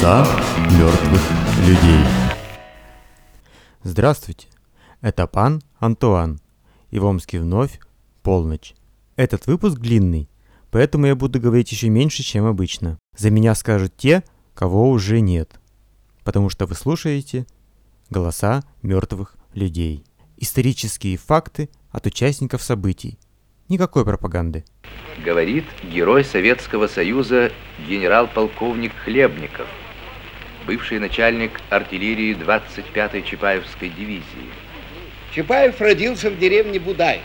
Голоса мертвых людей. Здравствуйте, это пан Антуан, и в Омске вновь полночь. Этот выпуск длинный, поэтому я буду говорить еще меньше, чем обычно. За меня скажут те, кого уже нет, потому что вы слушаете голоса мертвых людей. Исторические факты от участников событий. Никакой пропаганды. Говорит герой Советского Союза генерал-полковник Хлебников, бывший начальник артиллерии 25-й Чапаевской дивизии. Чапаев родился в деревне Будай,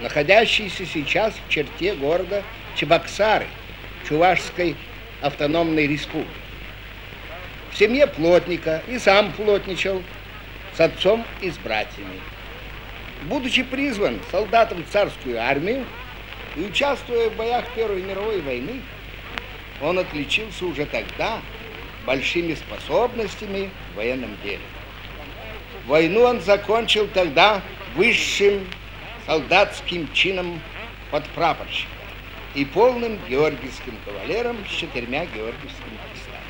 находящейся сейчас в черте города Чебоксары, Чувашской автономной республики. В семье плотника и сам плотничал с отцом и с братьями. Будучи призван солдатом в царскую армию и участвуя в боях Первой мировой войны, он отличился уже тогда большими способностями в военном деле. Войну он закончил тогда высшим солдатским чином подпрапорщика и полным георгиевским кавалером с четырьмя георгиевскими крестами.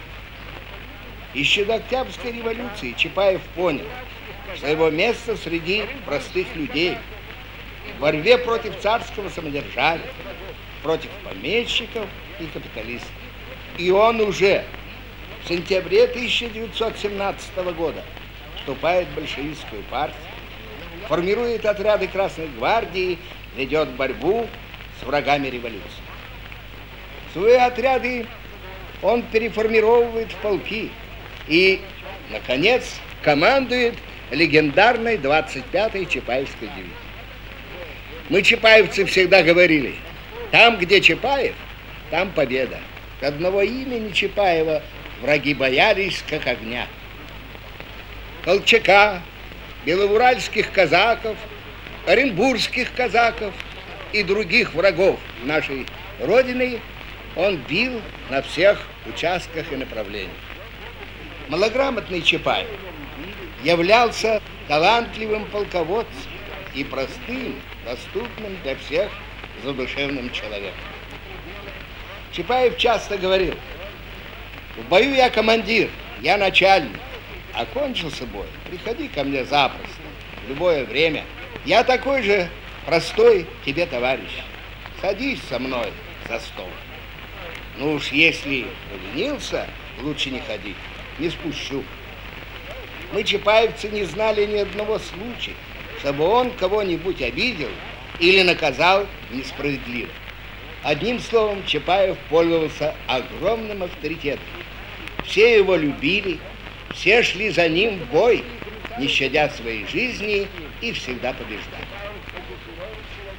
Еще до Октябрьской революции Чапаев понял, что его место среди простых людей, в борьбе против царского самодержавия, против помещиков и капиталистов. И он уже в сентябре 1917 года вступает в большевистскую партию, формирует отряды Красной Гвардии, ведет борьбу с врагами революции. Свои отряды он переформировывает в полки и, наконец, командует легендарной 25-й Чапаевской дивизии. Мы, чапаевцы, всегда говорили, там, где Чапаев, там победа. Одного имени Чапаева враги боялись, как огня. Колчака, белоуральских казаков, оренбургских казаков и других врагов нашей Родины он бил на всех участках и направлениях. Малограмотный Чапаев являлся талантливым полководцем и простым, доступным для всех задушевным человеком. Чапаев часто говорил, в бою я командир, я начальник. Окончился бой, приходи ко мне запросто, в любое время. Я такой же простой тебе товарищ. Садись со мной за стол. Ну уж если поленился, лучше не ходить, не спущу. Мы, чапаевцы, не знали ни одного случая, чтобы он кого-нибудь обидел или наказал несправедливо. Одним словом, Чапаев пользовался огромным авторитетом. Все его любили, все шли за ним в бой, не щадя своей жизни и всегда побеждали.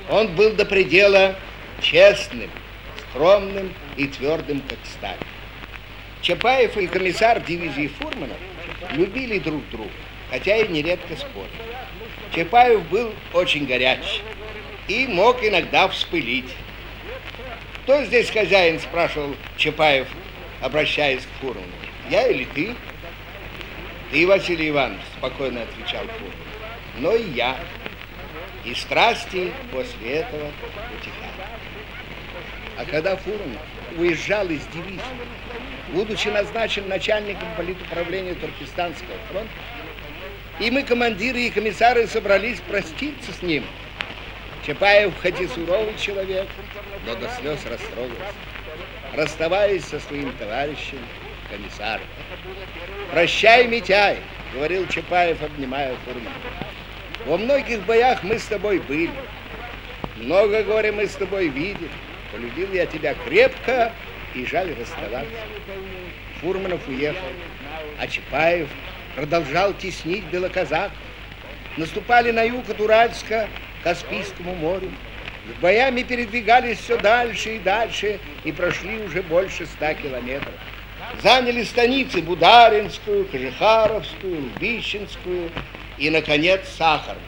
Он был до предела честным, скромным и твердым, как сталь. Чапаев и комиссар дивизии Фурманов любили друг друга, хотя и нередко спорили. Чапаев был очень горячий и мог иногда вспылить. Кто здесь хозяин, спрашивал Чапаев, обращаясь к Фурману. Я или ты? Ты, Василий Иванович, спокойно отвечал Фурман. Но и я. И страсти после этого утихали. А когда Фурман уезжал из дивизии, будучи назначен начальником политуправления Туркестанского фронта, и мы, командиры и комиссары, собрались проститься с ним. Чапаев, хоть и суровый человек, но до слез растрогался, расставаясь со своим товарищем, комиссаром. «Прощай, Митяй!» — говорил Чапаев, обнимая Фурмана. «Во многих боях мы с тобой были, много горя мы с тобой видели, полюбил я тебя крепко, и жаль расставаться. Фурманов уехал, а Чапаев продолжал теснить белоказак. Наступали на юг от Уральска к Каспийскому морю. С боями передвигались все дальше и дальше и прошли уже больше ста километров. Заняли станицы Бударинскую, Кожехаровскую, Лбищенскую и, наконец, Сахарную.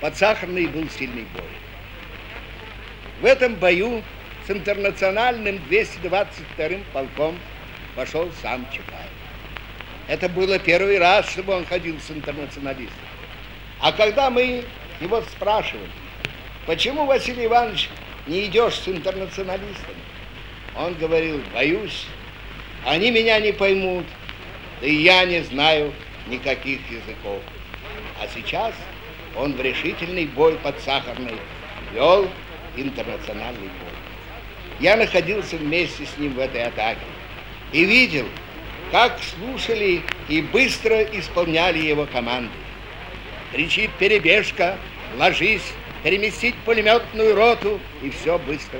Под Сахарной был сильный бой. В этом бою с интернациональным 222-м полком пошел сам Чапаев. Это было первый раз, чтобы он ходил с интернационалистом. А когда мы его спрашивали, почему, Василий Иванович, не идешь с интернационалистами? Он говорил, боюсь, Они меня не поймут, и я не знаю никаких языков. А сейчас он в решительный бой под Сахарной вел интернациональный бой. Я находился вместе с ним в этой атаке и видел, как слушали и быстро исполняли его команды. Кричит перебежка, ложись, переместить пулеметную роту, и все быстро.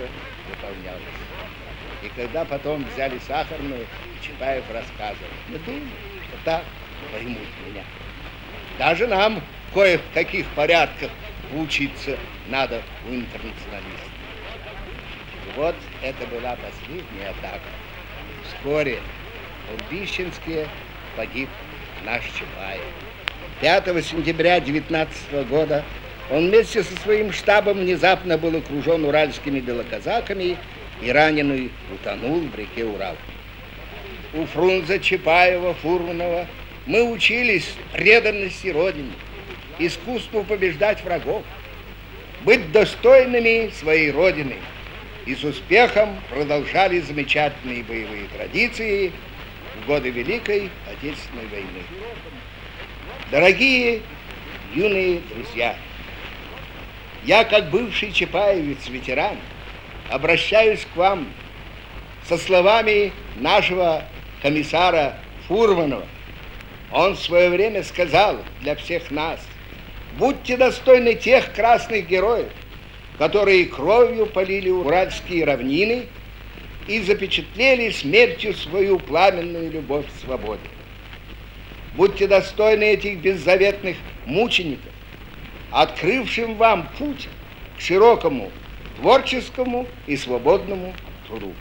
И когда потом взяли сахарную, Чапаев рассказывал, мы думали, что так поймут меня. Даже нам в каких порядках учиться надо у интернационалистов. Вот это была последняя атака. Вскоре в Бищенске погиб наш Чапаев. 5 сентября 19 года он вместе со своим штабом внезапно был окружен уральскими белоказаками и раненый утонул в реке Урал. У Фрунзе, Чапаева, Фурманова мы учились преданности Родине, искусству побеждать врагов, быть достойными своей Родины и с успехом продолжали замечательные боевые традиции в годы Великой Отечественной войны. Дорогие юные друзья, я, как бывший чапаевец, ветеран, обращаюсь к вам со словами нашего комиссара Фурманова. Он в свое время сказал для всех нас, будьте достойны тех красных героев, которые кровью полили уральские равнины и запечатлели смертью свою пламенную любовь к свободе. Будьте достойны этих беззаветных мучеников, открывшим вам путь к широкому творческому и свободному труду.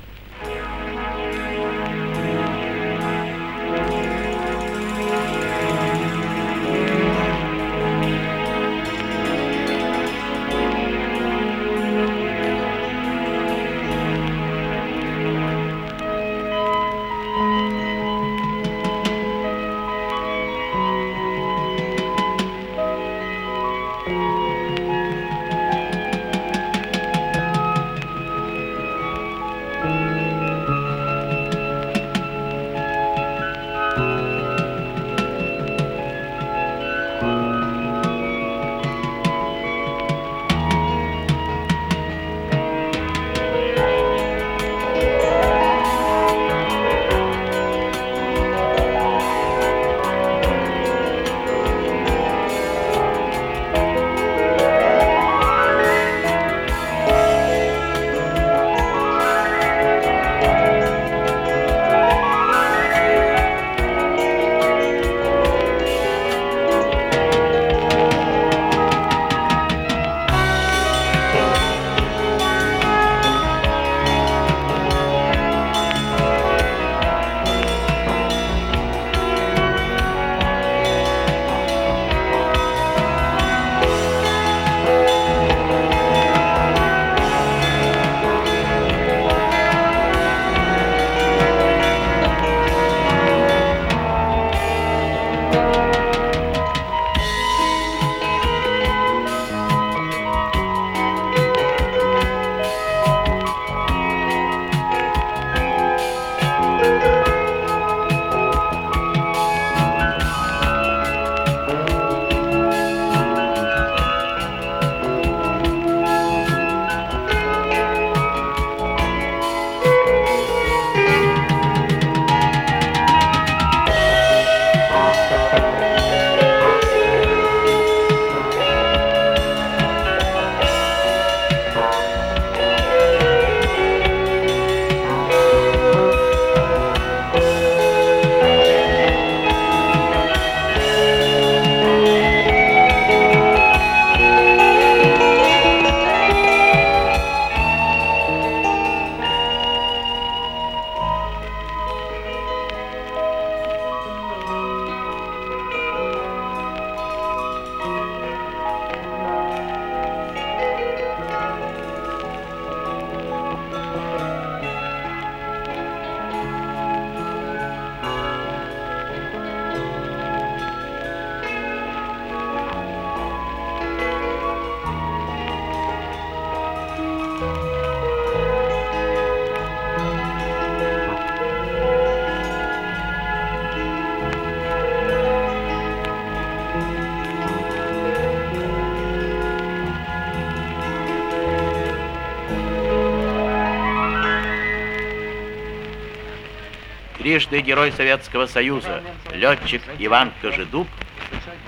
Трижды Герой Советского Союза, летчик Иван Кожедуб,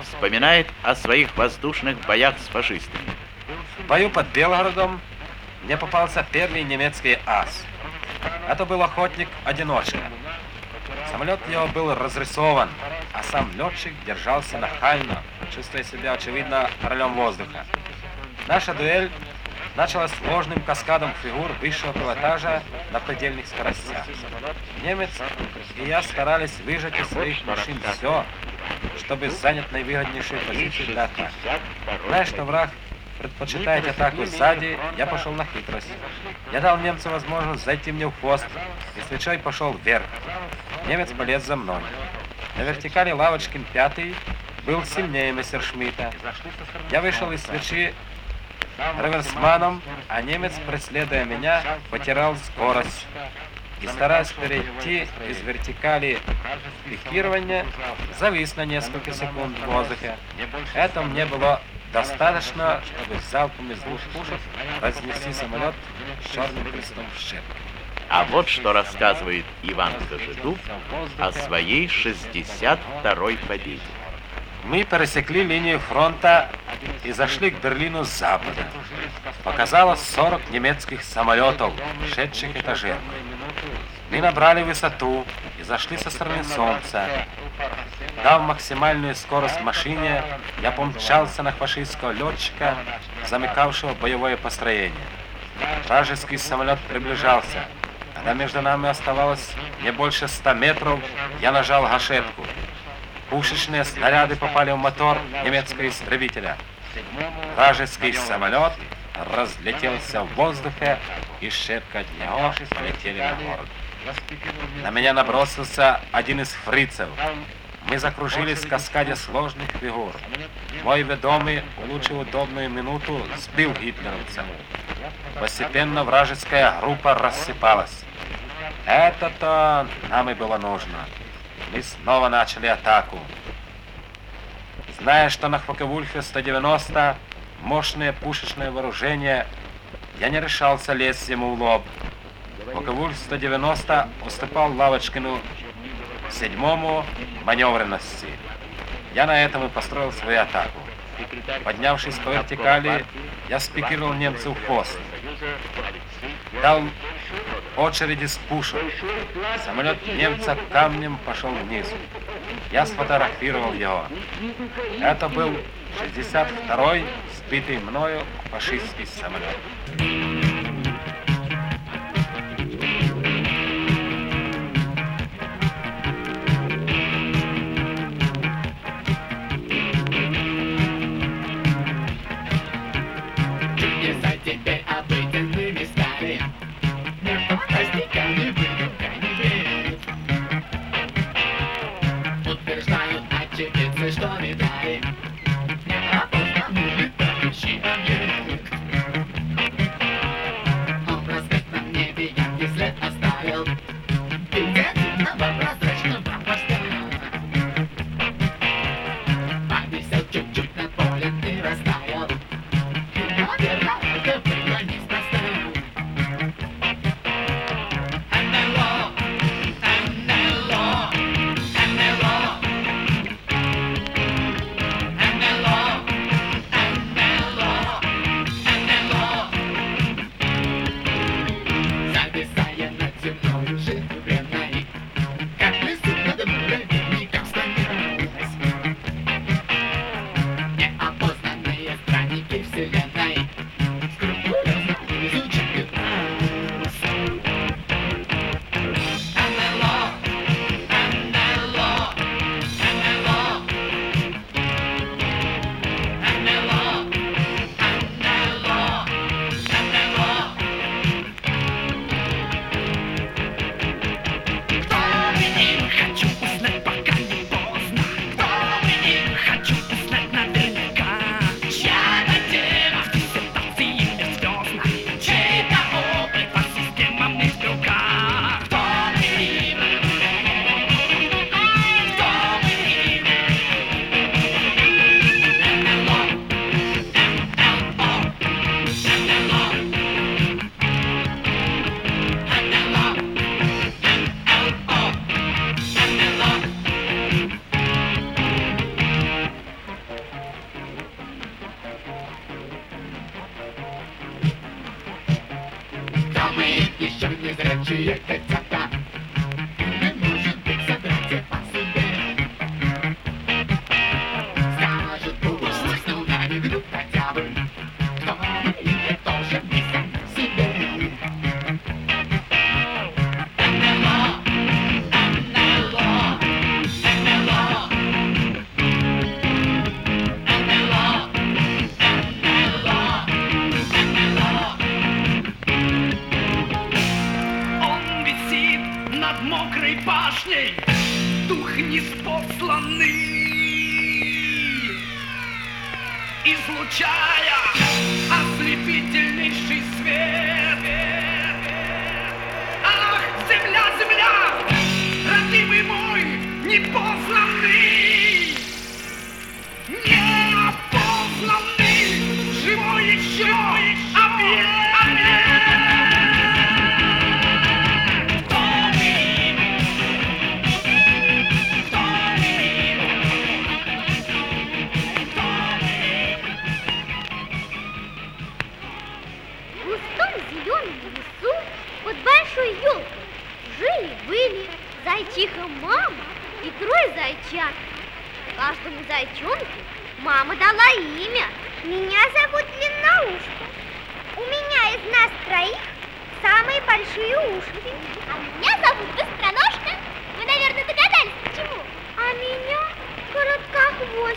вспоминает о своих воздушных боях с фашистами. В бою под Белгородом мне попался первый немецкий ас. Это был охотник-одиночка. Самолет его был разрисован, а сам летчик держался нахально, чувствуя себя, очевидно, королем воздуха. Наша дуэль началась сложным каскадом фигур высшего пилотажа на предельных скоростях. Немец и я старались выжать из своих машин все, чтобы занять наивыгоднейшую позицию для атаки. Зная, что враг предпочитает атаку сзади, я пошел на хитрость. Я дал немцу возможность зайти мне в хвост, и свечой пошел вверх. Немец полез за мной. На вертикали Лавочкин пятый был сильнее мессершмитта. Я вышел из свечи реверсманом, а немец, преследуя меня, потерял скорость. И стараясь перейти из вертикали пикирования, завис на несколько секунд в воздухе. Это мне было достаточно, чтобы залпом из двух пушек разнести самолет с черным крестом в щепки. А вот что рассказывает Иван Кожедуб о своей 62-й победе. Мы пересекли линию фронта и зашли к Берлину с запада. Показалось 40 немецких самолетов, шедших этажеркой. Мы набрали высоту и зашли со стороны солнца. Дав максимальную скорость машине, я помчался на фашистского летчика, замыкавшего боевое построение. Вражеский самолет приближался. Когда между нами оставалось не больше 100 метров, я нажал гашетку. Пушечные снаряды попали в мотор немецкого истребителя. Вражеский самолет разлетелся в воздухе, и шепка от него полетели на город. На меня набросился один из фрицев. Мы закружились в каскаде сложных фигур. Мой ведомый, улучшив удобную минуту, сбил гитлеровца. Постепенно вражеская группа рассыпалась. Это-то нам и было нужно. Мы снова начали атаку. Зная, что на Хвакевульфе 190 мощное пушечное вооружение, я не решался лезть ему в лоб. Хвакевульф 190 уступал Лавочкину седьмому маневренности. Я на этом и построил свою атаку. Поднявшись по вертикали, я спикировал немцу в хвост. Дал очереди с пушек. Самолет немца камнем пошел вниз. Я сфотографировал его. Это был 62-й сбитый мною фашистский самолет. Robert.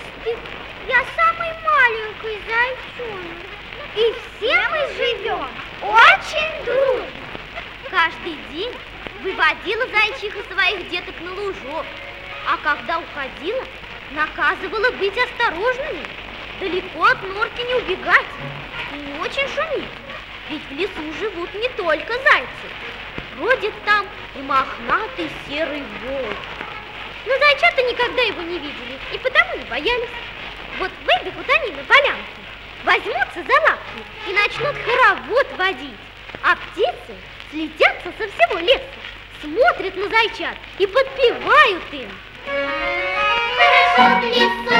Короткохвостик. Я самый маленький зайчонок. И все мы живем очень дружно. Каждый день выводила зайчиха своих деток на лужок, а когда уходила, наказывала быть осторожными, далеко от норки не убегать и не очень шуметь, ведь в лесу живут не только зайцы. Бродит там и мохнатый серый волк. Но зайчата никогда его не видели и потому не боялись. Вот выбегут они на полянку, возьмутся за лапки и начнут хоровод водить. А птицы слетятся со всего леса, смотрят на зайчат и подпевают им. Хорошо в лесу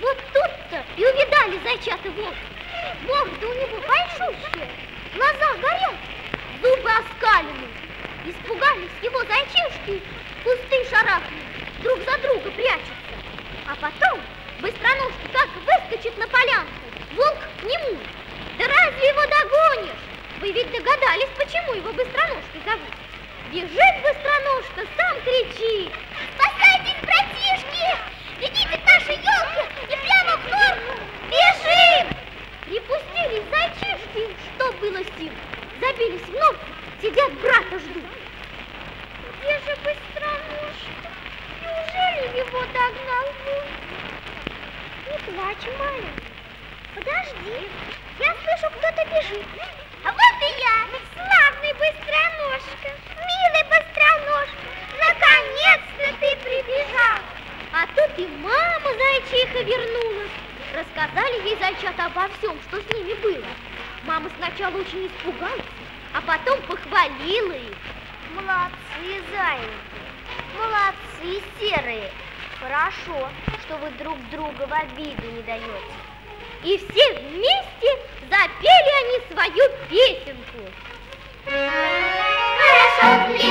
Вот тут-то и увидали зайчата волк. Морда у него большущая, глаза горят, зубы оскалены. Испугались его зайчишки, кусты шарахнули, друг за друга прячутся. А потом быстроножка как выскочит на полянку, волк к нему. Да разве его догонишь? Вы ведь догадались, почему его быстроножкой зовут. Бежит быстроножка, сам кричит. Спасайтесь, братишки! Бегите к нашей елке и прямо в норку! Бежим! Припустились зайчишки, что было сил. Забились в норку, сидят брата ждут. Где же быстроножка? Неужели его догнал волк? Не плачь, маленький. Подожди, я слышу, кто-то бежит. А вот и я, славный быстроножка, милый быстроножка. Наконец-то ты прибежал. А тут и мама зайчиха вернулась. Рассказали ей зайчата обо всем, что с ними было. Мама сначала очень испугалась, а потом похвалила их. Молодцы, зайки. Молодцы, серые. Хорошо, что вы друг друга в обиду не даете. И все вместе запели они свою песенку. Хорошо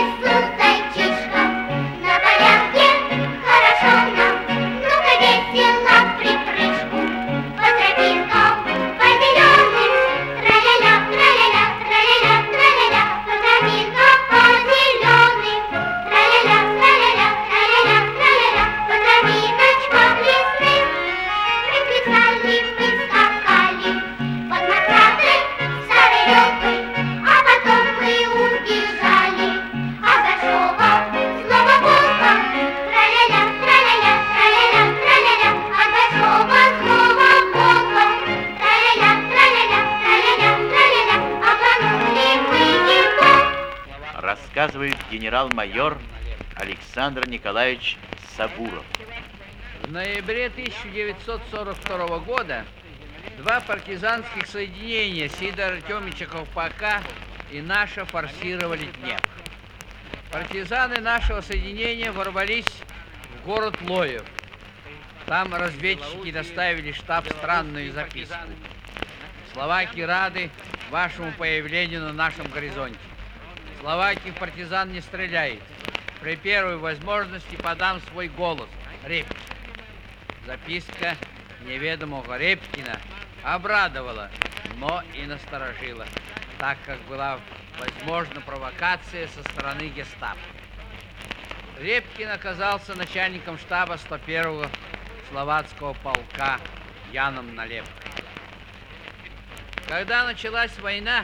1942 года два партизанских соединения Сидора Артемича Ковпака и наша форсировали Днепр. Партизаны нашего соединения ворвались в город Лоев. Там разведчики доставили штаб странную записку. Словаки рады вашему появлению на нашем горизонте. Словаки партизан не стреляет. При первой возможности подам свой голос. Репкин. Записка неведомого Репкина обрадовала, но и насторожила, так как была возможна провокация со стороны гестапо. Репкин оказался начальником штаба 101-го словацкого полка Яном Налепкой. Когда началась война,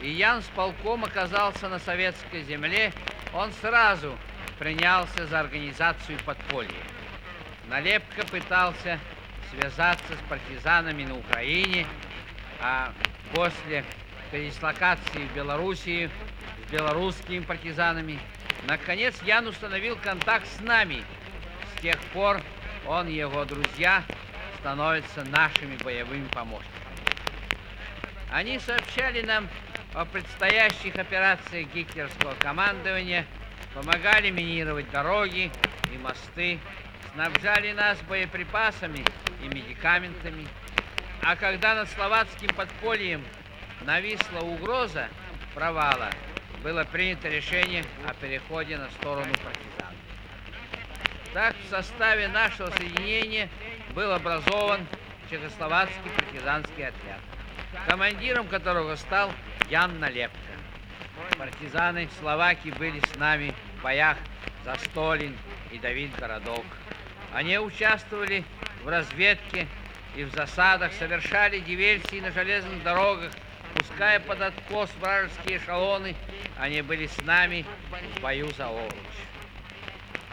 и Ян с полком оказался на советской земле, он сразу принялся за организацию подполья. Налепка пытался связаться с партизанами на Украине, а после передислокации в Белоруссии с белорусскими партизанами, наконец Ян установил контакт с нами. С тех пор он и его друзья становятся нашими боевыми помощниками. Они сообщали нам о предстоящих операциях гитлерского командования, помогали минировать дороги и мосты, снабжали нас боеприпасами и медикаментами. А когда над словацким подпольем нависла угроза провала, было принято решение о переходе на сторону партизан. Так в составе нашего соединения был образован Чехословацкий партизанский отряд, командиром которого стал Ян Налепка. Партизаны Словакии были с нами в боях за Столин и Давид Городок. Они участвовали в разведке и в засадах, совершали диверсии на железных дорогах, пуская под откос вражеские эшелоны, они были с нами в бою за Овруч.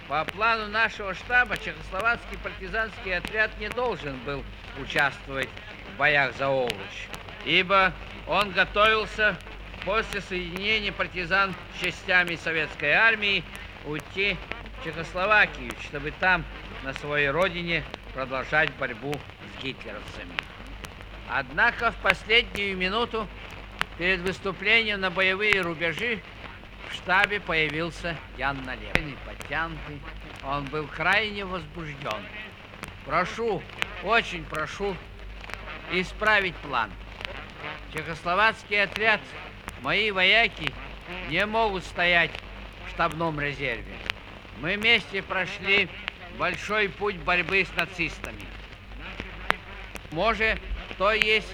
По плану нашего штаба Чехословацкий партизанский отряд не должен был участвовать в боях за Овруч, ибо он готовился после соединения партизан с частями советской армии уйти Чехословакию, чтобы там, на своей родине, продолжать борьбу с гитлеровцами. Однако в последнюю минуту перед выступлением на боевые рубежи в штабе появился Ян Налепный, потянутый. Он был крайне возбужден. Прошу, очень прошу исправить план. Чехословацкий отряд, мои вояки не могут стоять в штабном резерве. Мы вместе прошли большой путь борьбы с нацистами. Может, то есть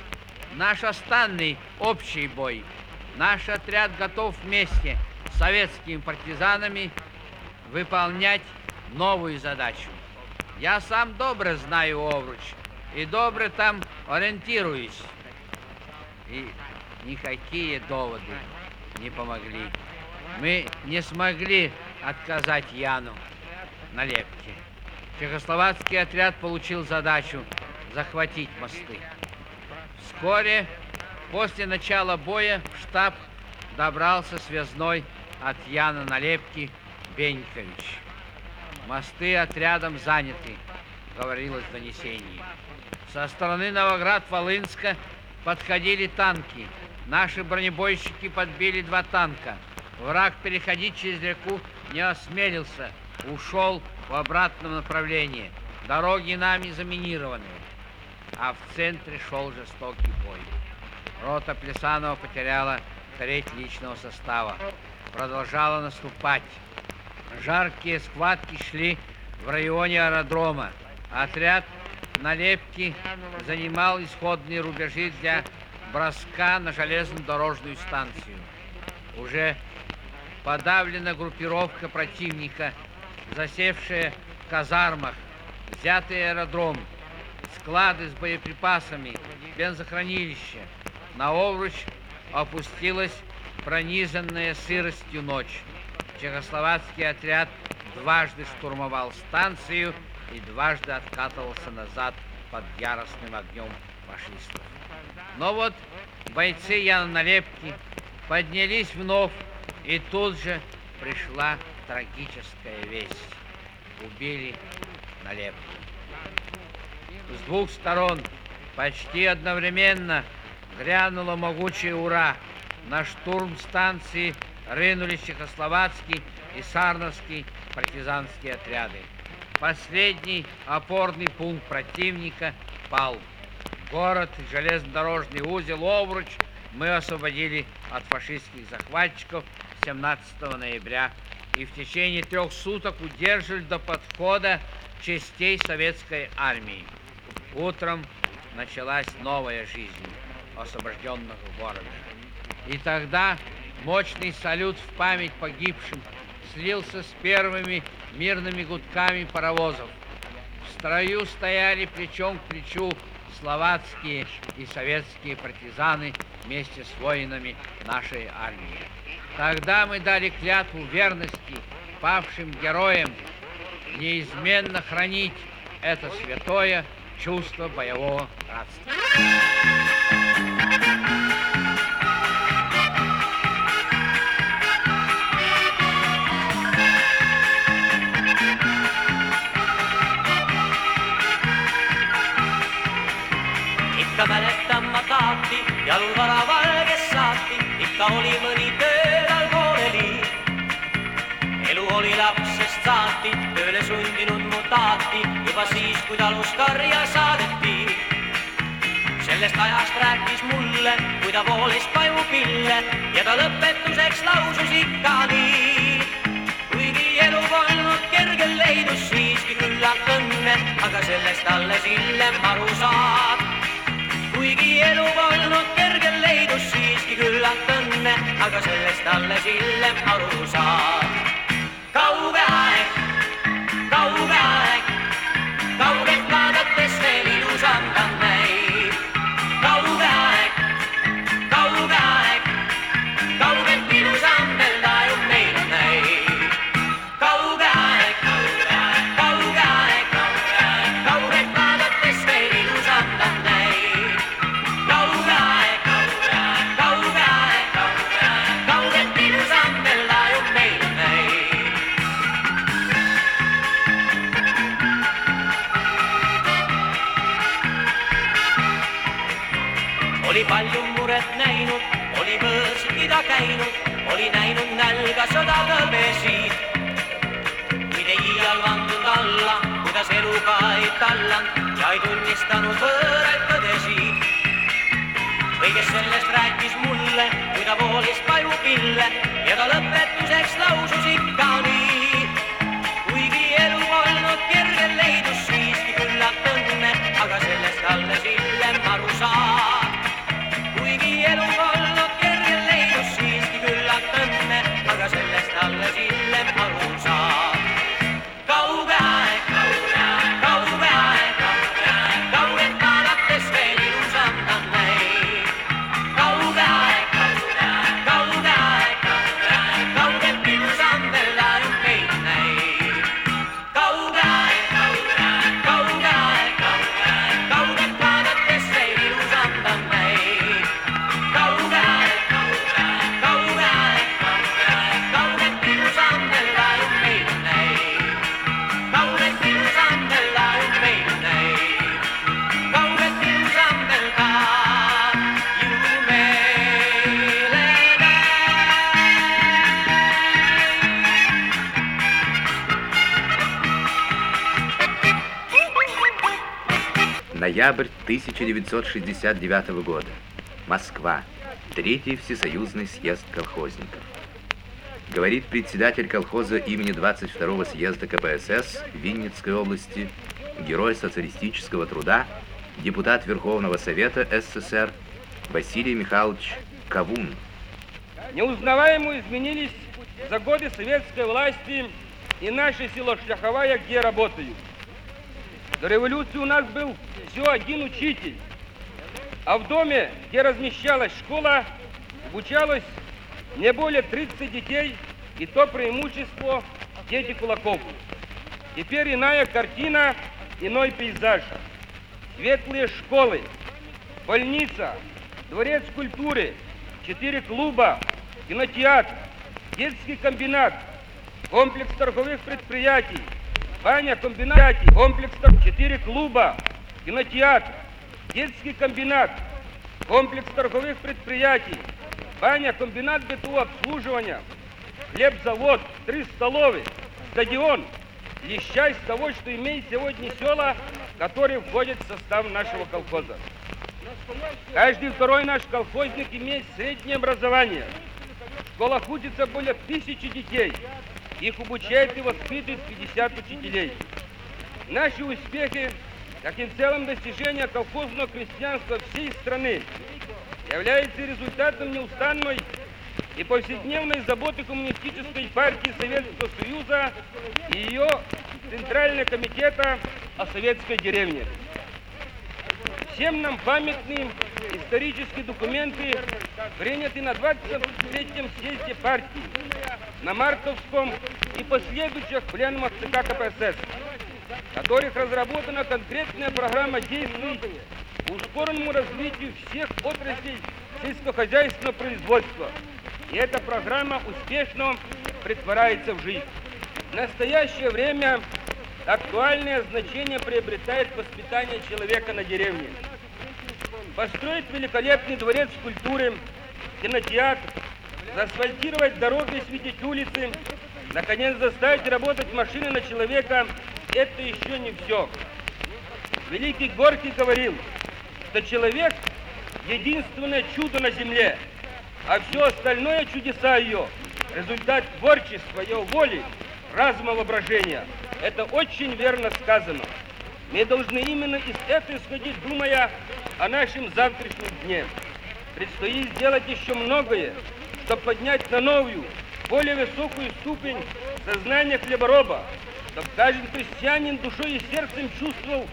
наш останный общий бой. Наш отряд готов вместе с советскими партизанами выполнять новую задачу. Я сам добре знаю Овруч и добре там ориентируюсь. И никакие доводы не помогли. Мы не смогли отказать Яну на лепке. Чехословацкий отряд получил задачу захватить мосты. Вскоре после начала боя в штаб добрался связной от Яна Налепки Бенькович. Мосты отрядом заняты, говорилось в донесении. Со стороны Новоград-Волынска подходили танки. Наши бронебойщики подбили два танка. Враг переходить через реку не осмелился, ушел в обратном направлении. Дороги нами заминированы. А в центре шел жестокий бой. Рота Плесанова потеряла треть личного состава. Продолжала наступать. Жаркие схватки шли в районе аэродрома. Отряд Налепки занимал исходные рубежи для броска на железнодорожную станцию. Уже подавлена группировка противника, засевшая в казармах, взятый аэродром, склады с боеприпасами, бензохранилище. На Овруч опустилась пронизанная сыростью ночь. Чехословацкий отряд дважды штурмовал станцию и дважды откатывался назад под яростным огнем фашистов. Но вот бойцы Яна Налепки поднялись вновь, и тут же пришла трагическая весть. Убили Налепку. С двух сторон почти одновременно грянуло могучее «Ура!». На штурм станции рынулись чехословацкий и сарновский партизанские отряды. Последний опорный пункт противника пал. Город железнодорожный узел Овруч мы освободили от фашистских захватчиков 17 ноября и в течение трех суток удерживали до подхода частей советской армии. Утром началась новая жизнь освобожденного города. И тогда мощный салют в память погибшим слился с первыми мирными гудками паровозов. В строю стояли плечом к плечу словацкие и советские партизаны вместе с воинами нашей армии. Тогда мы дали клятву верности павшим героям неизменно хранить это святое чувство боевого братства. ikka mäletan ma taati, jalul varavalges saati, ikka oli mõni oli lapsest saati, tööle sundinud mu taati, juba siis, kui talus karja saadeti. sellest ajast rääkis mulle, kui ta voolis pajupille ja ta lõpetuseks lausus ikka nii. kuigi elu polnud kergel, leidus siiski küllalt õnne, aga sellest alles hiljem aru saab kuigi elu polnud kergel, leidus siiski küllalt õnne, aga sellest alles hiljem aru saab. Kõigest sellest rääkis mulle, kui ta voolis pajupille ja ta lõpetuseks lausus ikka nii. 1969 года. Москва. Третий Всесоюзный съезд колхозников. Говорит председатель колхоза имени 22-го съезда КПСС Винницкой области, герой социалистического труда, депутат Верховного Совета СССР Василий Михайлович Кавун. Неузнаваемо изменились за годы советской власти и наше село Шляховая, где работаю. До революции у нас был всего один учитель, а в доме, где размещалась школа, обучалось не более 30 детей, и то преимущество дети кулаков. Теперь иная картина, иной пейзаж. Светлые школы, больница, дворец культуры, четыре клуба, кинотеатр, детский комбинат, комплекс торговых предприятий, баня, комбинат, комплекс четыре клуба, кинотеатр, детский комбинат, комплекс торговых предприятий, баня, комбинат ГТУ обслуживания, хлебзавод, три столовые, стадион. Лишь часть того, что имеет сегодня села, которые входят в состав нашего колхоза. Каждый второй наш колхозник имеет среднее образование. В школах учатся более тысячи детей. Их обучают и воспитывают 50 учителей. Наши успехи, как в целом достижения колхозного крестьянства всей страны, являются результатом неустанной и повседневной заботы Коммунистической партии Советского Союза и ее Центрального комитета о советской деревне. Всем нам памятны исторические документы, принятые на 23-м съезде партии, на Марковском и последующих пленумах ЦК КПСС, которых разработана конкретная программа действий по ускоренному развитию всех отраслей сельскохозяйственного производства. И эта программа успешно притворяется в жизнь. В настоящее время актуальное значение приобретает воспитание человека на деревне. Построить великолепный дворец культуры, кинотеатр, заасфальтировать дороги, светить улицы, наконец заставить работать машины на человека – это еще не все. Великий Горький говорил, что человек – единственное чудо на земле, а все остальное чудеса ее – результат творчества, ее воли, разума, воображения. Это очень верно сказано. Мы должны именно из этого исходить, думая о нашем завтрашнем дне. Предстоит сделать еще многое, чтобы поднять на новую, более высокую ступень сознания хлебороба, чтобы каждый крестьянин душой и сердцем чувствовал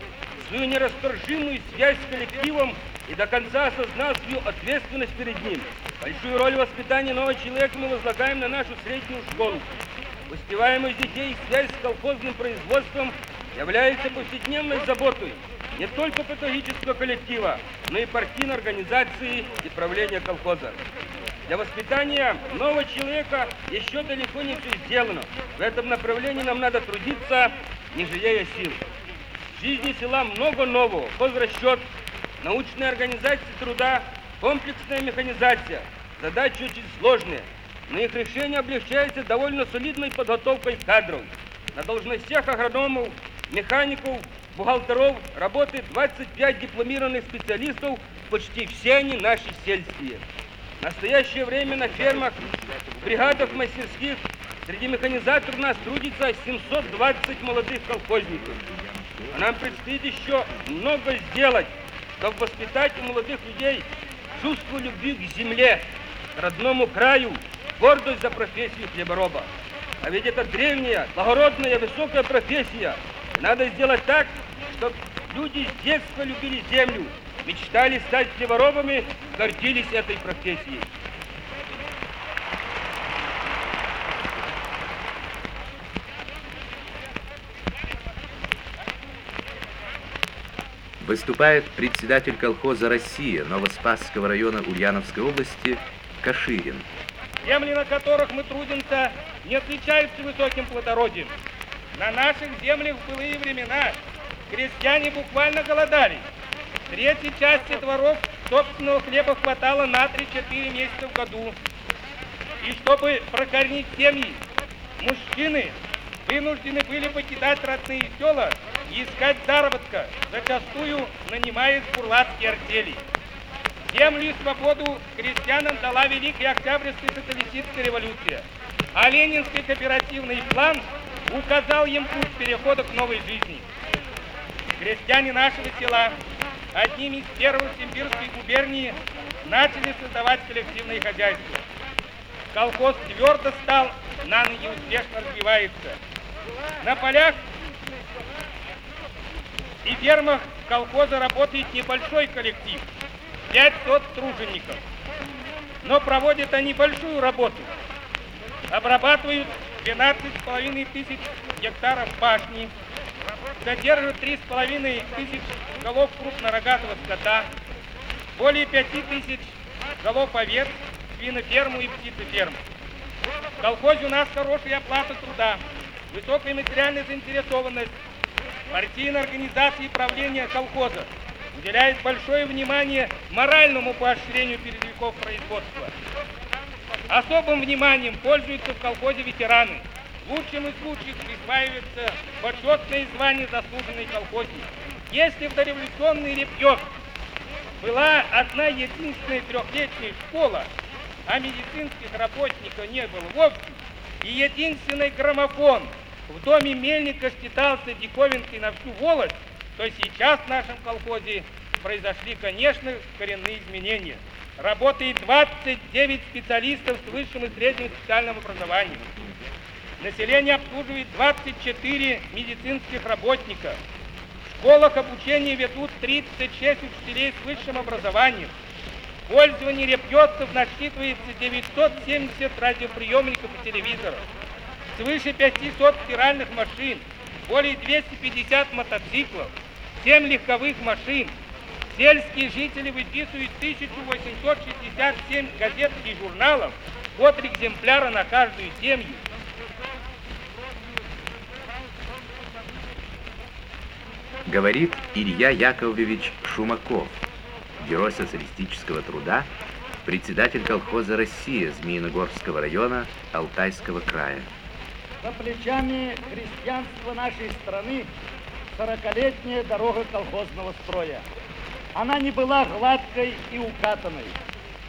свою нерасторжимую связь с коллективом и до конца осознал свою ответственность перед ним. Большую роль в воспитании нового человека мы возлагаем на нашу среднюю школу. Успеваемость детей связь с колхозным производством является повседневной заботой не только педагогического коллектива, но и партийной организации и правления колхоза. Для воспитания нового человека еще далеко не все сделано. В этом направлении нам надо трудиться, не жалея сил. В жизни села много нового. Хозрасчет, научная организация труда, комплексная механизация. Задачи очень сложные, но их решение облегчается довольно солидной подготовкой кадров. На должностях агрономов, механиков, бухгалтеров работает 25 дипломированных специалистов, почти все они наши сельские. В настоящее время на фермах, бригадах мастерских среди механизаторов у нас трудится 720 молодых колхозников. А нам предстоит еще много сделать, чтобы воспитать у молодых людей чувство любви к земле, к родному краю, гордость за профессию хлебороба. А ведь это древняя, благородная, высокая профессия. Надо сделать так, чтобы люди с детства любили землю, мечтали стать хлеборобами, гордились этой профессией. Выступает председатель колхоза «Россия» Новоспасского района Ульяновской области Каширин. Земли, на которых мы трудимся, не отличаются высоким плодородием. На наших землях в былые времена крестьяне буквально голодали. Третьей части дворов собственного хлеба хватало на 3-4 месяца в году. И чтобы прокормить семьи, мужчины вынуждены были покидать родные села и искать заработка, зачастую нанимаясь бурлацкие артели. Землю и свободу крестьянам дала Великая Октябрьская социалистическая революция, а Ленинский кооперативный план указал им путь перехода к новой жизни. Крестьяне нашего села одними из первых Симбирской губернии начали создавать коллективные хозяйства. Колхоз твердо стал, на ноги успешно развивается. На полях и фермах колхоза работает небольшой коллектив, 500 тружеников. Но проводят они большую работу. Обрабатывают 12,5 тысяч гектаров пашни, содержат 3,5 тысяч голов крупнорогатого скота, более 5 тысяч голов овец, свиноферму и птицеферму. В колхозе у нас хорошая оплата труда, высокая материальная заинтересованность, партийная организация и правление колхоза уделяет большое внимание моральному поощрению передовиков производства. Особым вниманием пользуются в колхозе ветераны. Лучшим из лучших присваивается почетное звание заслуженный колхозник. Если в дореволюционный Репьев была одна единственная трехлетняя школа, а медицинских работников не было вовсе, и единственный граммофон в доме Мельника считался диковинкой на всю волость, то сейчас в нашем колхозе произошли, конечно, коренные изменения. Работает 29 специалистов с высшим и средним специальным образованием. Население обслуживает 24 медицинских работника. В школах обучения ведут 36 учителей с высшим образованием. В пользовании репьевцев насчитывается 970 радиоприемников и телевизоров, свыше 500 стиральных машин, более 250 мотоциклов, 7 легковых машин. Сельские жители выписывают 1867 газет и журналов, по три экземпляра на каждую семью. Говорит Илья Яковлевич Шумаков, герой социалистического труда, председатель колхоза «Россия» Змеиногорского района Алтайского края. За плечами крестьянства нашей страны сорокалетняя дорога колхозного строя. Она не была гладкой и укатанной.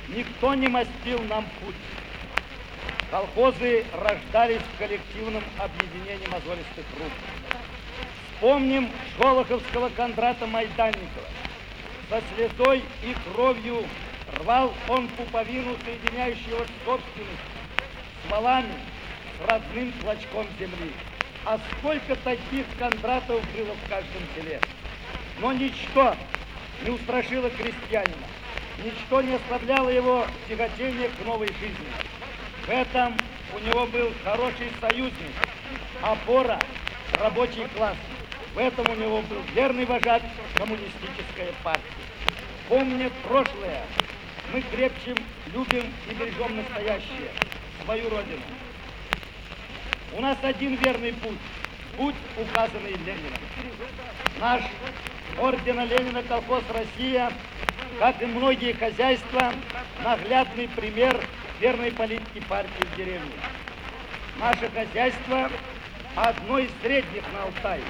Никто не мастил нам путь. Колхозы рождались в коллективном объединении мозолистых рук. Вспомним Шолоховского Кондрата Майданникова. Со слезой и кровью рвал он пуповину, соединяющую его собственность с валами, с родным клочком земли. А сколько таких Кондратов было в каждом селе. Но ничто не устрашило крестьянина, ничто не оставляло его тяготения к новой жизни. В этом у него был хороший союзник, опора, рабочий класс. В этом у него был верный вожак коммунистическая партия. Помня прошлое, мы крепче любим и бережем настоящее, свою родину. У нас один верный путь, путь, указанный Лениным. Наш ордена Ленина колхоз «Россия», как и многие хозяйства, наглядный пример верной политики партии в деревне. Наше хозяйство одно из средних на Алтае.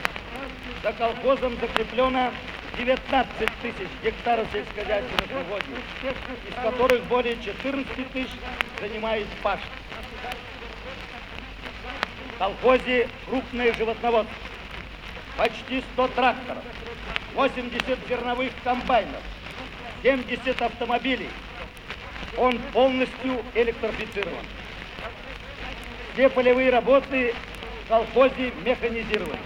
За колхозом закреплено 19 тысяч гектаров сельскохозяйственных угодий, из которых более 14 тысяч занимает пашня. В колхозе крупное животноводство. Почти 100 тракторов, 80 зерновых комбайнов, 70 автомобилей. Он полностью электрифицирован. Все полевые работы в колхозе механизированы.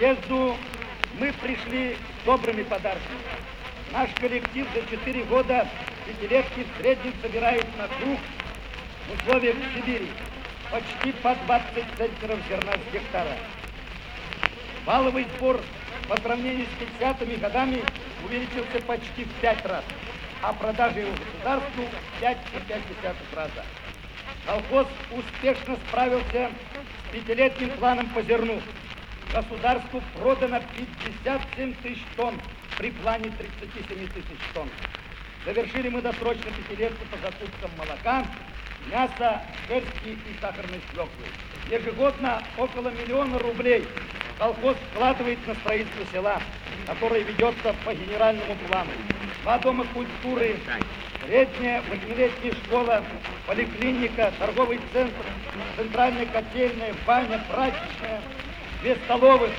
Езду мы пришли с добрыми подарками. Наш коллектив за 4 года пятилетки в среднем собирает на круг в условиях Сибири почти по 20 центнеров зерна с гектара. Валовый сбор по сравнению с 50-ми годами увеличился почти в 5 раз, а продажи его государству 5,5 раза. Колхоз успешно справился с пятилетним планом по зерну. Государству продано 57 тысяч тонн при плане 37 тысяч тонн. Завершили мы досрочно пятилетку по закупкам молока, мяса, шерсти и сахарной свеклы. Ежегодно около миллиона рублей колхоз вкладывает на строительство села, которое ведется по генеральному плану. Два дома культуры, средняя восьмилетняя школа, поликлиника, торговый центр, центральная котельная, баня, прачечная, две столовых,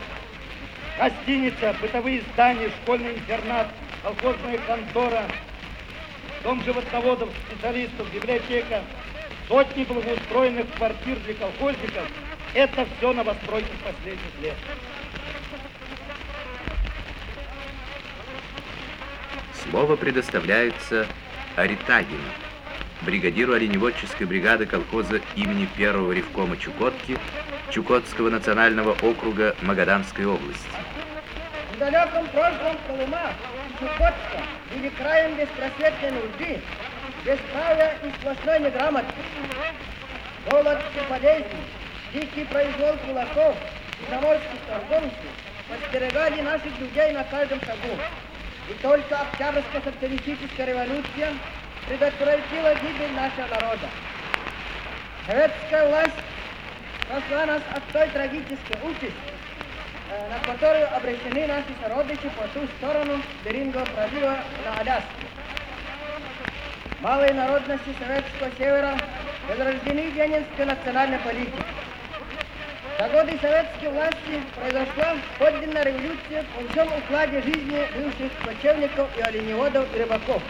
гостиница, бытовые здания, школьный интернат, колхозная контора, дом животноводов, специалистов, библиотека, сотни благоустроенных квартир для колхозников – это все новостройки последних лет. Слово предоставляется Аритагину, бригадиру оленеводческой бригады колхоза имени первого ревкома Чукотки Чукотского национального округа Магаданской области. В далеком прошлом Колыма Чукотка были краем беспросветной нужды, бесправия и сплошной неграмотности. Голод и болезни, дикий произвол кулаков и заморских торговцев подстерегали наших людей на каждом шагу. И только Октябрьская социалистическая революция предотвратила гибель нашего народа. Советская власть спасла нас от той трагической участи, э, на которую обречены наши сородичи по ту сторону Берингового пролива на Аляске. Малые народности Советского Севера возрождены Ленинской национальной политикой. За годы советской власти произошла подлинная революция во всем укладе жизни бывших кочевников и оленеводов и рыбаков.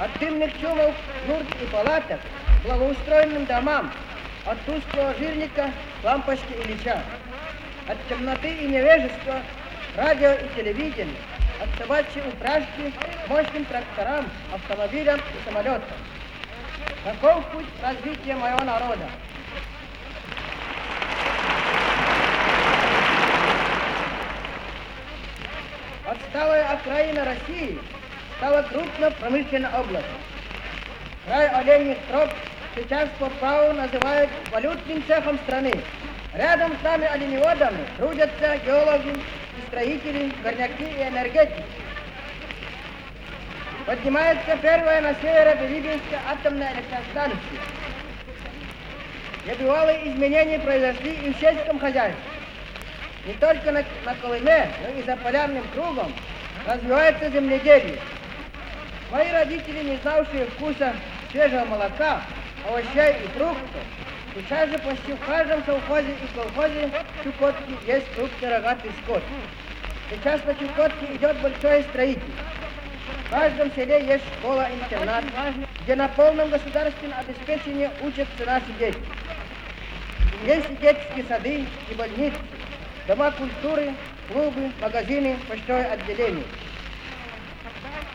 От дымных чумов, юрт и палаток благоустроенным домам, от тусклого жирника к лампочке Ильича, от темноты и невежества радио и телевидению, от собачьей упряжки к мощным тракторам, автомобилям и самолетам. Таков путь развития моего народа. Отсталая окраина России стала крупно промышленной областью. Край оленьих троп сейчас по праву называют валютным цехом страны. Рядом с нами оленеводами трудятся геологи строители, горняки и энергетики. Поднимается первая на севере Билибинская атомная электростанция. Небывалые изменения произошли и в сельском хозяйстве. Не только на, на Колыме, но и за полярным кругом развивается земледелие. Мои родители, не знавшие вкуса свежего молока, овощей и фруктов, сейчас же почти в каждом совхозе и колхозе Чукотки есть крупный рогатый скот. Сейчас на Чукотке идет большое строительство. В каждом селе есть школа-интернат, где на полном государственном обеспечении учатся наши дети. Есть и детские сады, и больницы, дома культуры, клубы, магазины, почтовые отделения.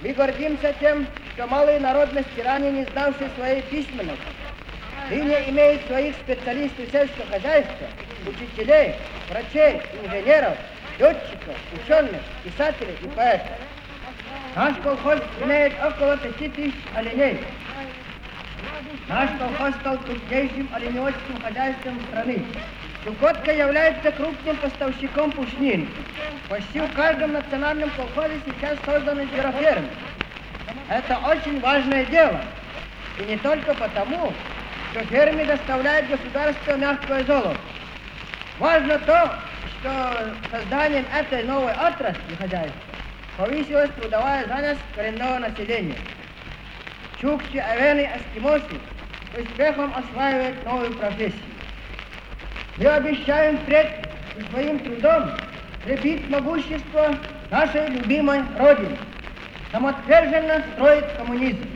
Мы гордимся тем, что малые народности, ранее не знавшие своей письменности, ныне имеют своих специалистов сельского хозяйства, учителей, врачей, инженеров, летчиков, ученых, писателей и поэтов. Наш колхоз имеет около пяти тысяч оленей. Наш колхоз стал крупнейшим оленеводческим хозяйством страны. Чукотка является крупным поставщиком пушнин. Почти в каждом национальном колхозе сейчас созданы зверофермы. Это очень важное дело. И не только потому, что фермы доставляют государство мягкое золото. Важно то, что созданием этой новой отрасли хозяйства повысилась трудовая занятость коренного населения. Чукчи, авены, эскимосы успехом осваивают новую профессию. Мы обещаем впредь своим трудом крепить могущество нашей любимой Родины, самоотверженно строить коммунизм.